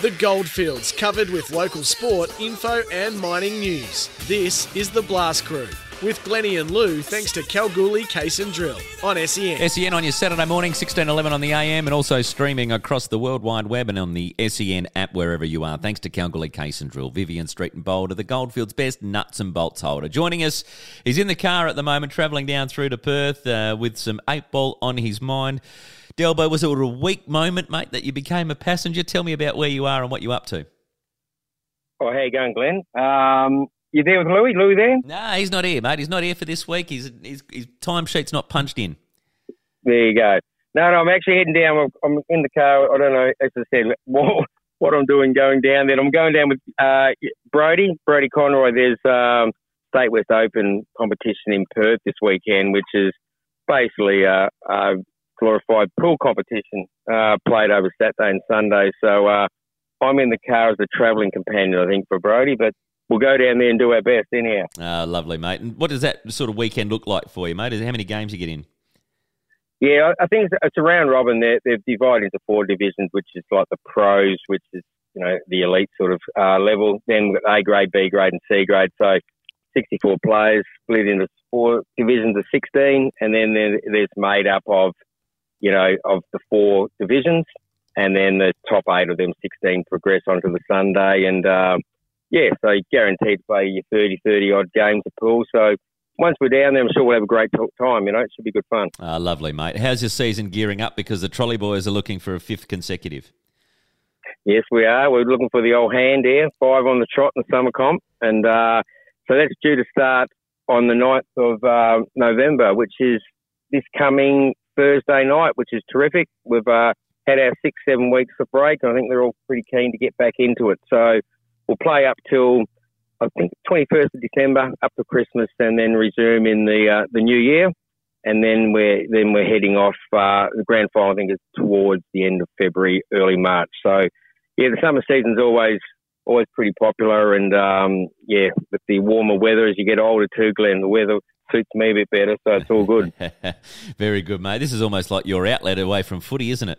The Goldfields, covered with local sport, info, and mining news. This is the Blast Crew with Glenney and Lou, thanks to Kalgoorlie Case and Drill on SEN. SEN on your Saturday morning, 1611 on the AM, and also streaming across the World Wide Web and on the SEN app wherever you are. Thanks to Kalgoorlie Case and Drill, Vivian Street and Boulder, the Goldfields' best nuts and bolts holder. Joining us, he's in the car at the moment, travelling down through to Perth uh, with some eight ball on his mind. Delbo, was it a weak moment, mate, that you became a passenger? Tell me about where you are and what you're up to. Oh, how you going, Glenn? Um, you there with Louis? Louis there? No, he's not here, mate. He's not here for this week. His, his, his timesheet's not punched in. There you go. No, no, I'm actually heading down. I'm, I'm in the car. I don't know, as I said, what, what I'm doing going down there. I'm going down with uh, Brody, Brody Conroy. There's um, State West Open competition in Perth this weekend, which is basically a, a glorified pool competition uh, played over Saturday and Sunday. So uh, I'm in the car as a travelling companion, I think, for Brody. But we'll go down there and do our best anyhow. Ah, lovely, mate. And what does that sort of weekend look like for you, mate? How many games you get in? Yeah, I think it's, a round robin. They're, they've divided into four divisions, which is like the pros, which is you know the elite sort of uh, level. Then we've got A grade, B grade, and C grade. So 64 players split into four divisions of 16, and then there's made up of you know of the four divisions, and then the top eight of them 16 progress onto the Sunday, and um, yeah, so you're guaranteed to play your 30, 30 odd games of pool. So once we're down there, I'm sure we'll have a great time. You know, it should be good fun. Ah, lovely, mate. How's your season gearing up? Because the Trolley Boys are looking for a fifth consecutive. Yes, we are. We're looking for the old hand here, five on the trot in the summer comp. And uh, so that's due to start on the 9th of uh, November, which is this coming Thursday night, which is terrific. We've uh, had our six, seven weeks of break. I think they're all pretty keen to get back into it. So we'll play up till I think 21st of December, up to Christmas, and then resume in the uh, the new year. And then we're then we're heading off. Uh, the grand final, I think, is towards the end of February, early March. So, yeah, the summer season's always always pretty popular. And um, yeah, with the warmer weather as you get older too, Glenn, the weather suits me a bit better, so it's all good. Very good, mate. This is almost like your outlet away from footy, isn't it?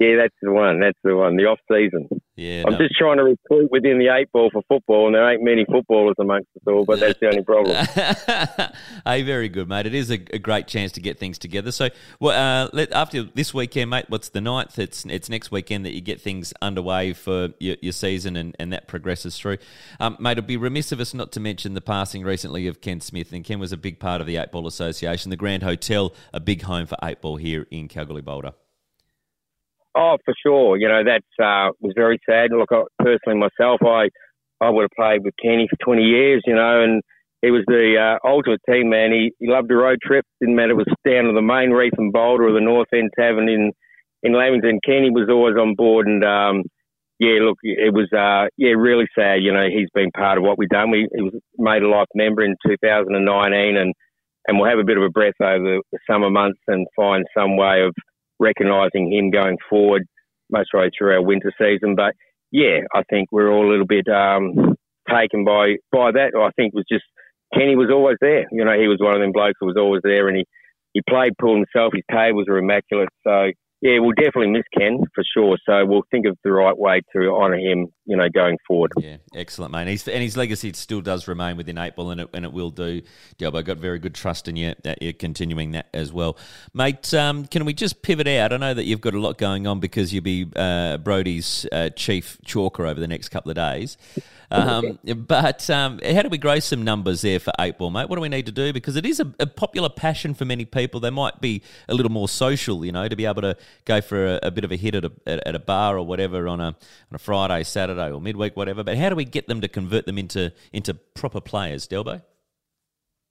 Yeah, that's the one. That's the one. The off season. Yeah, I'm no. just trying to recruit within the eight ball for football, and there ain't many footballers amongst us all. But that's the only problem. hey, very good, mate. It is a, a great chance to get things together. So, well, uh, let, after this weekend, mate, what's the ninth? It's it's next weekend that you get things underway for your, your season, and, and that progresses through. Um, mate, it'd be remiss of us not to mention the passing recently of Ken Smith, and Ken was a big part of the Eight Ball Association, the Grand Hotel, a big home for eight ball here in Kalgoorlie Boulder. Oh, for sure. You know, that uh, was very sad. Look, I, personally myself, I I would have played with Kenny for 20 years, you know, and he was the uh, ultimate team man. He, he loved a road trip. Didn't matter if it was down to the main reef in Boulder or the North End Tavern in, in Lamington. Kenny was always on board. And, um, yeah, look, it was, uh, yeah, really sad. You know, he's been part of what we've done. We, he was made a life member in 2019 and, and we'll have a bit of a breath over the, the summer months and find some way of, recognising him going forward most right through our winter season. But yeah, I think we're all a little bit um, taken by by that. I think was just Kenny was always there. You know, he was one of them blokes who was always there, and he he played pool himself. His tables were immaculate. So yeah, we'll definitely miss Ken for sure. So we'll think of the right way to honour him, you know, going forward. Yeah, excellent, mate. He's, and his legacy still does remain within eight ball, and it, and it will do. Delbo got very good trust in you that you're continuing that as well, mate. Um, can we just pivot out? I know that you've got a lot going on because you'll be uh, Brody's uh, chief chalker over the next couple of days. Um, but um, how do we grow some numbers there for eight ball, mate? What do we need to do? Because it is a, a, popular passion for many people. They might be a little more social, you know, to be able to go for a, a bit of a hit at a, at a bar or whatever on a on a Friday, Saturday, or midweek, whatever. But how do we get them to convert them into into proper players, Delbo?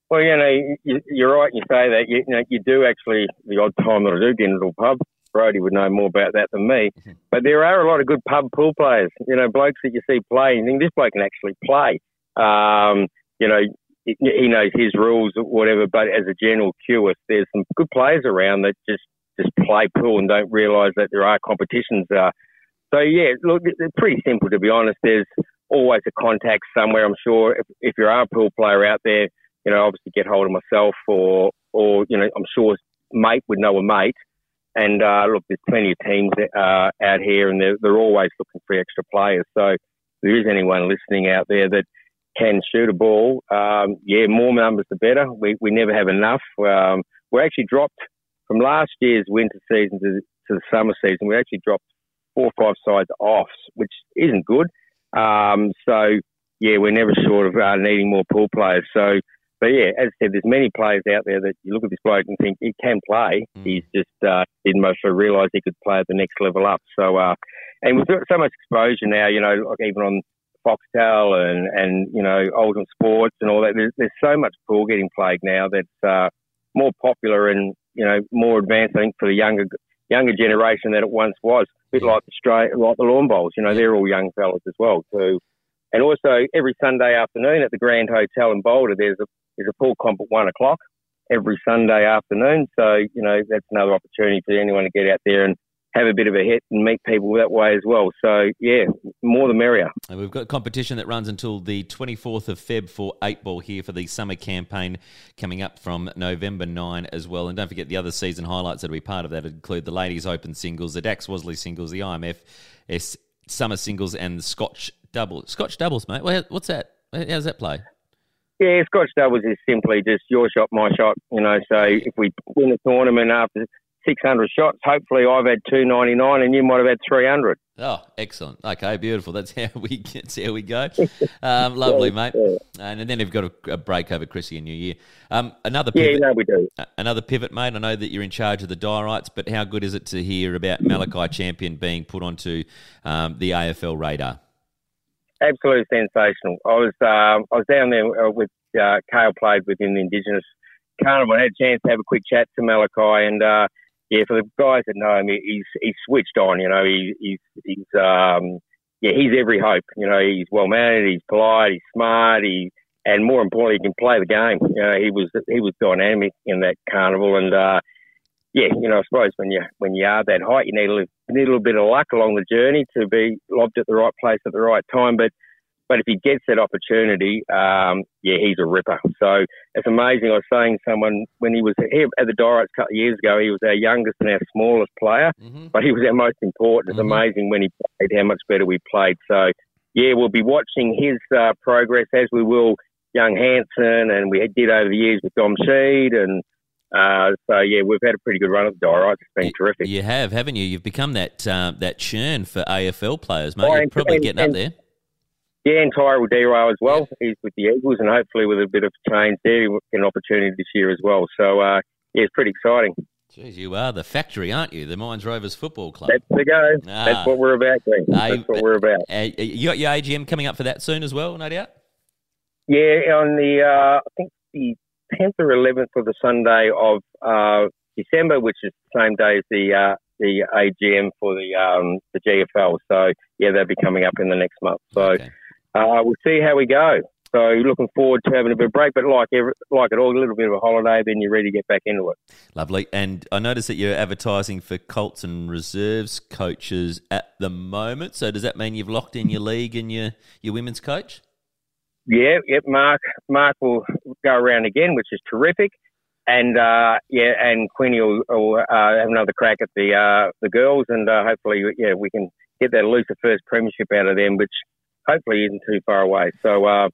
Well, you know, you, are right. You say that. You, you, know, you do actually the odd time that I do get into a pub. Brody would know more about that than me. Mm-hmm. But there are a lot of good pub pool players. You know, blokes that you see play. And this bloke can actually play. Um, you know, he knows his rules or whatever. But as a general cue, there's some good players around that just just play pool and don't realise that there are competitions. Uh, so yeah, look, it's pretty simple to be honest. There's always a contact somewhere. I'm sure if, if you're a pool player out there, you know, obviously get hold of myself or or you know, I'm sure mate would know a mate And uh, look, there's plenty of teams uh, out here, and they're, they're always looking for extra players. So if there is anyone listening out there that can shoot a ball, um, yeah, more numbers the better. We, we never have enough. Um, we actually dropped from last year's winter season to, to the summer season. We actually dropped four or five sides off, which isn't good. Um, so yeah, we're never short of uh, needing more pool players. So, but yeah, as I said, there's many players out there that you look at this bloke and think he can play. Mm. He's just uh, didn't mostly realise he could play at the next level up. So, uh, and we've got so much exposure now. You know, like even on Foxtel and and you know Oldham Sports and all that. There's, there's so much pool getting played now that's uh, more popular and you know more advanced. I think for the younger younger generation than it once was. A bit like the straight, like the lawn bowls. You know, they're all young fellas as well too. And also every Sunday afternoon at the Grand Hotel in Boulder, there's a there's a pool comp at one o'clock every Sunday afternoon. So you know that's another opportunity for anyone to get out there and have a bit of a hit and meet people that way as well. So yeah, more the merrier. And we've got competition that runs until the 24th of Feb for eight ball here for the summer campaign coming up from November 9 as well. And don't forget the other season highlights that will be part of that include the Ladies Open singles, the Dax Wasley singles, the IMF S summer singles, and the Scotch double. Scotch doubles, mate. What's that? How does that play? Yeah, Scotch doubles is simply just your shot, my shot. You know, so if we win the tournament after 600 shots. Hopefully, I've had 299 and you might have had 300. Oh, excellent. Okay, beautiful. That's how we that's how we go. Um, lovely, mate. And then we've got a, a, break over Chrissy and New Year. Um, another pivot, yeah, no, we do. Another pivot, mate. I know that you're in charge of the Diorites, but how good is it to hear about Malachi Champion being put onto um, the AFL radar? Absolutely sensational. I was um, I was down there uh, with uh, Kale played within the Indigenous Carnival. I had a chance to have a quick chat to Malachi and. Uh, yeah, for the guys that know him, he's he's switched on. You know, he, he's he's um, yeah, he's every hope. You know, he's well mannered, he's polite, he's smart, he and more importantly, he can play the game. You know, he was he was dynamic in that carnival, and uh, yeah, you know, I suppose when you when you are that height, you need a little, need a little bit of luck along the journey to be lobbed at the right place at the right time. But but if he gets that opportunity, um, yeah, he's a ripper. So it's amazing. I was saying someone when he was here at the Diorites a couple of years ago, he was our youngest and our smallest player, mm-hmm. but he was our most important. It's mm-hmm. amazing when he played how much better we played. So yeah, we'll be watching his uh, progress as we will young Hanson, and we did over the years with Dom Sheed and. Uh, so yeah, we've had a pretty good run at the Diorites. It's been you, terrific. You have, haven't you? You've become that uh, that churn for AFL players, mate. Oh, You're probably and, getting and, up there. Yeah, and Tyrell Dewar as well. He's with the Eagles, and hopefully with a bit of change there, get an opportunity this year as well. So, uh, yeah, it's pretty exciting. Jeez, you are the factory, aren't you? The Mines Rovers Football Club. That's the go. Ah. That's what we're about, Glenn. That's what we're about. Uh, you got your AGM coming up for that soon as well, no doubt? Yeah, on the, uh, I think the 10th or 11th of the Sunday of uh, December, which is the same day as the uh, the AGM for the um, the GFL. So, yeah, they'll be coming up in the next month. So, okay uh, we'll see how we go. So looking forward to having a bit of break, but like every, like it all, a little bit of a holiday, then you're ready to get back into it. Lovely. And I noticed that you're advertising for Colts and reserves coaches at the moment. So does that mean you've locked in your league and your your women's coach? Yeah, yep. Mark Mark will go around again, which is terrific. And uh, yeah, and Queenie will, will uh, have another crack at the uh, the girls, and uh, hopefully, yeah, we can get that elusive first premiership out of them, which hopefully isn't too far away. So uh,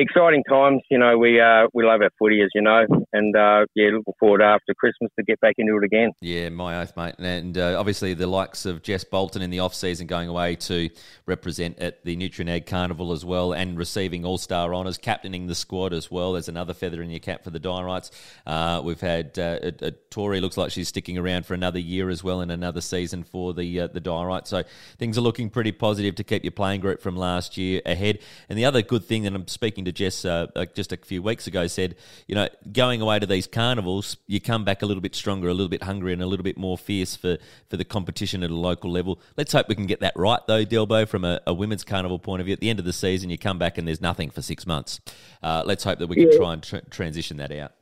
exciting times. You know, we uh, we love our footy, as you know, and uh, yeah, looking forward after Christmas to get back into it again. Yeah, my oath, mate. And uh, obviously the likes of Jess Bolton in the off season going away to represent at the Nutrien Ag Carnival as well, and receiving All Star honours, captaining the squad as well. There's another feather in your cap for the Diorites. Uh, we've had uh, a, a Tori looks like she's sticking around for another year as well, and another season for the uh, the Diorites. So things are looking pretty positive to keep your playing group from last year ahead. And the other good thing that I'm speaking to Jess uh, just a few weeks ago said, you know, going away to these carnivals, you come back a little bit stronger, a little bit hungrier, and a little bit more fierce for, for the competition at a local level. Let's hope we can get that right, though, Delbo, from a, a women's carnival point of view. At the end of the season, you come back and there's nothing for six months. Uh, let's hope that we can yeah. try and tra- transition that out.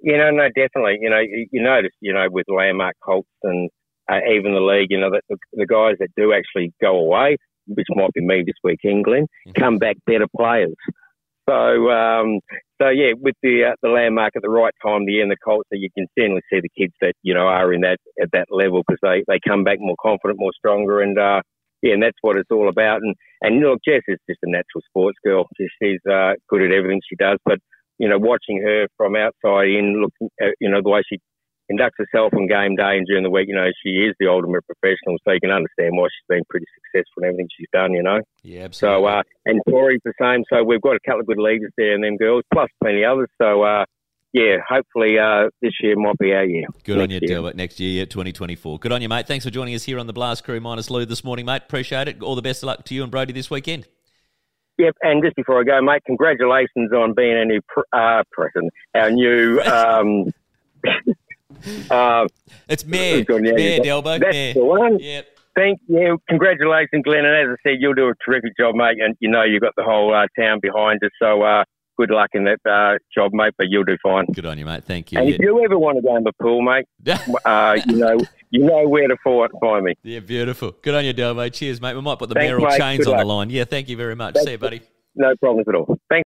You know, no, definitely. You know, you, you notice, you know, with Landmark Colts and uh, even the league, you know, that the, the guys that do actually go away, which might be me this week, England, mm-hmm. come back better players. So, um, so yeah, with the uh, the landmark at the right time the and the so you can certainly see the kids that you know are in that at that level because they, they come back more confident, more stronger, and uh, yeah, and that's what it's all about. And and look, Jess is just a natural sports girl. She's uh, good at everything she does, but you know, watching her from outside in, looking, at, you know, the way she conducts herself on game day and during the week, you know, she is the ultimate professional, so you can understand why she's been pretty successful in everything she's done, you know. Yeah, absolutely. So, uh, and Tori's the same. So we've got a couple of good leaders there and them girls, plus plenty others. So, uh, yeah, hopefully uh, this year might be our year. Good on you, Delbert. Next year, yeah, 2024. Good on you, mate. Thanks for joining us here on the Blast Crew minus Lou this morning, mate. Appreciate it. All the best of luck to you and Brody this weekend. Yep, and just before I go, mate, congratulations on being our new pr- uh, president, our new. Um, uh, it's Mayor, Mayor Delbo. That's Mayor. the one. Yep. Thank you. Congratulations, Glenn. And as I said, you'll do a terrific job, mate. And you know you've got the whole uh, town behind you. So uh, good luck in that uh, job, mate. But you'll do fine. Good on you, mate. Thank you. And yeah. if you ever want to go in the pool, mate, uh, you know you know where to find me. Yeah, beautiful. Good on you, Delbo. Cheers, mate. We might put the Thanks, mayoral mate. chains Good on luck. the line. Yeah, thank you very much. Thanks. See you, buddy. No problems at all. Thanks.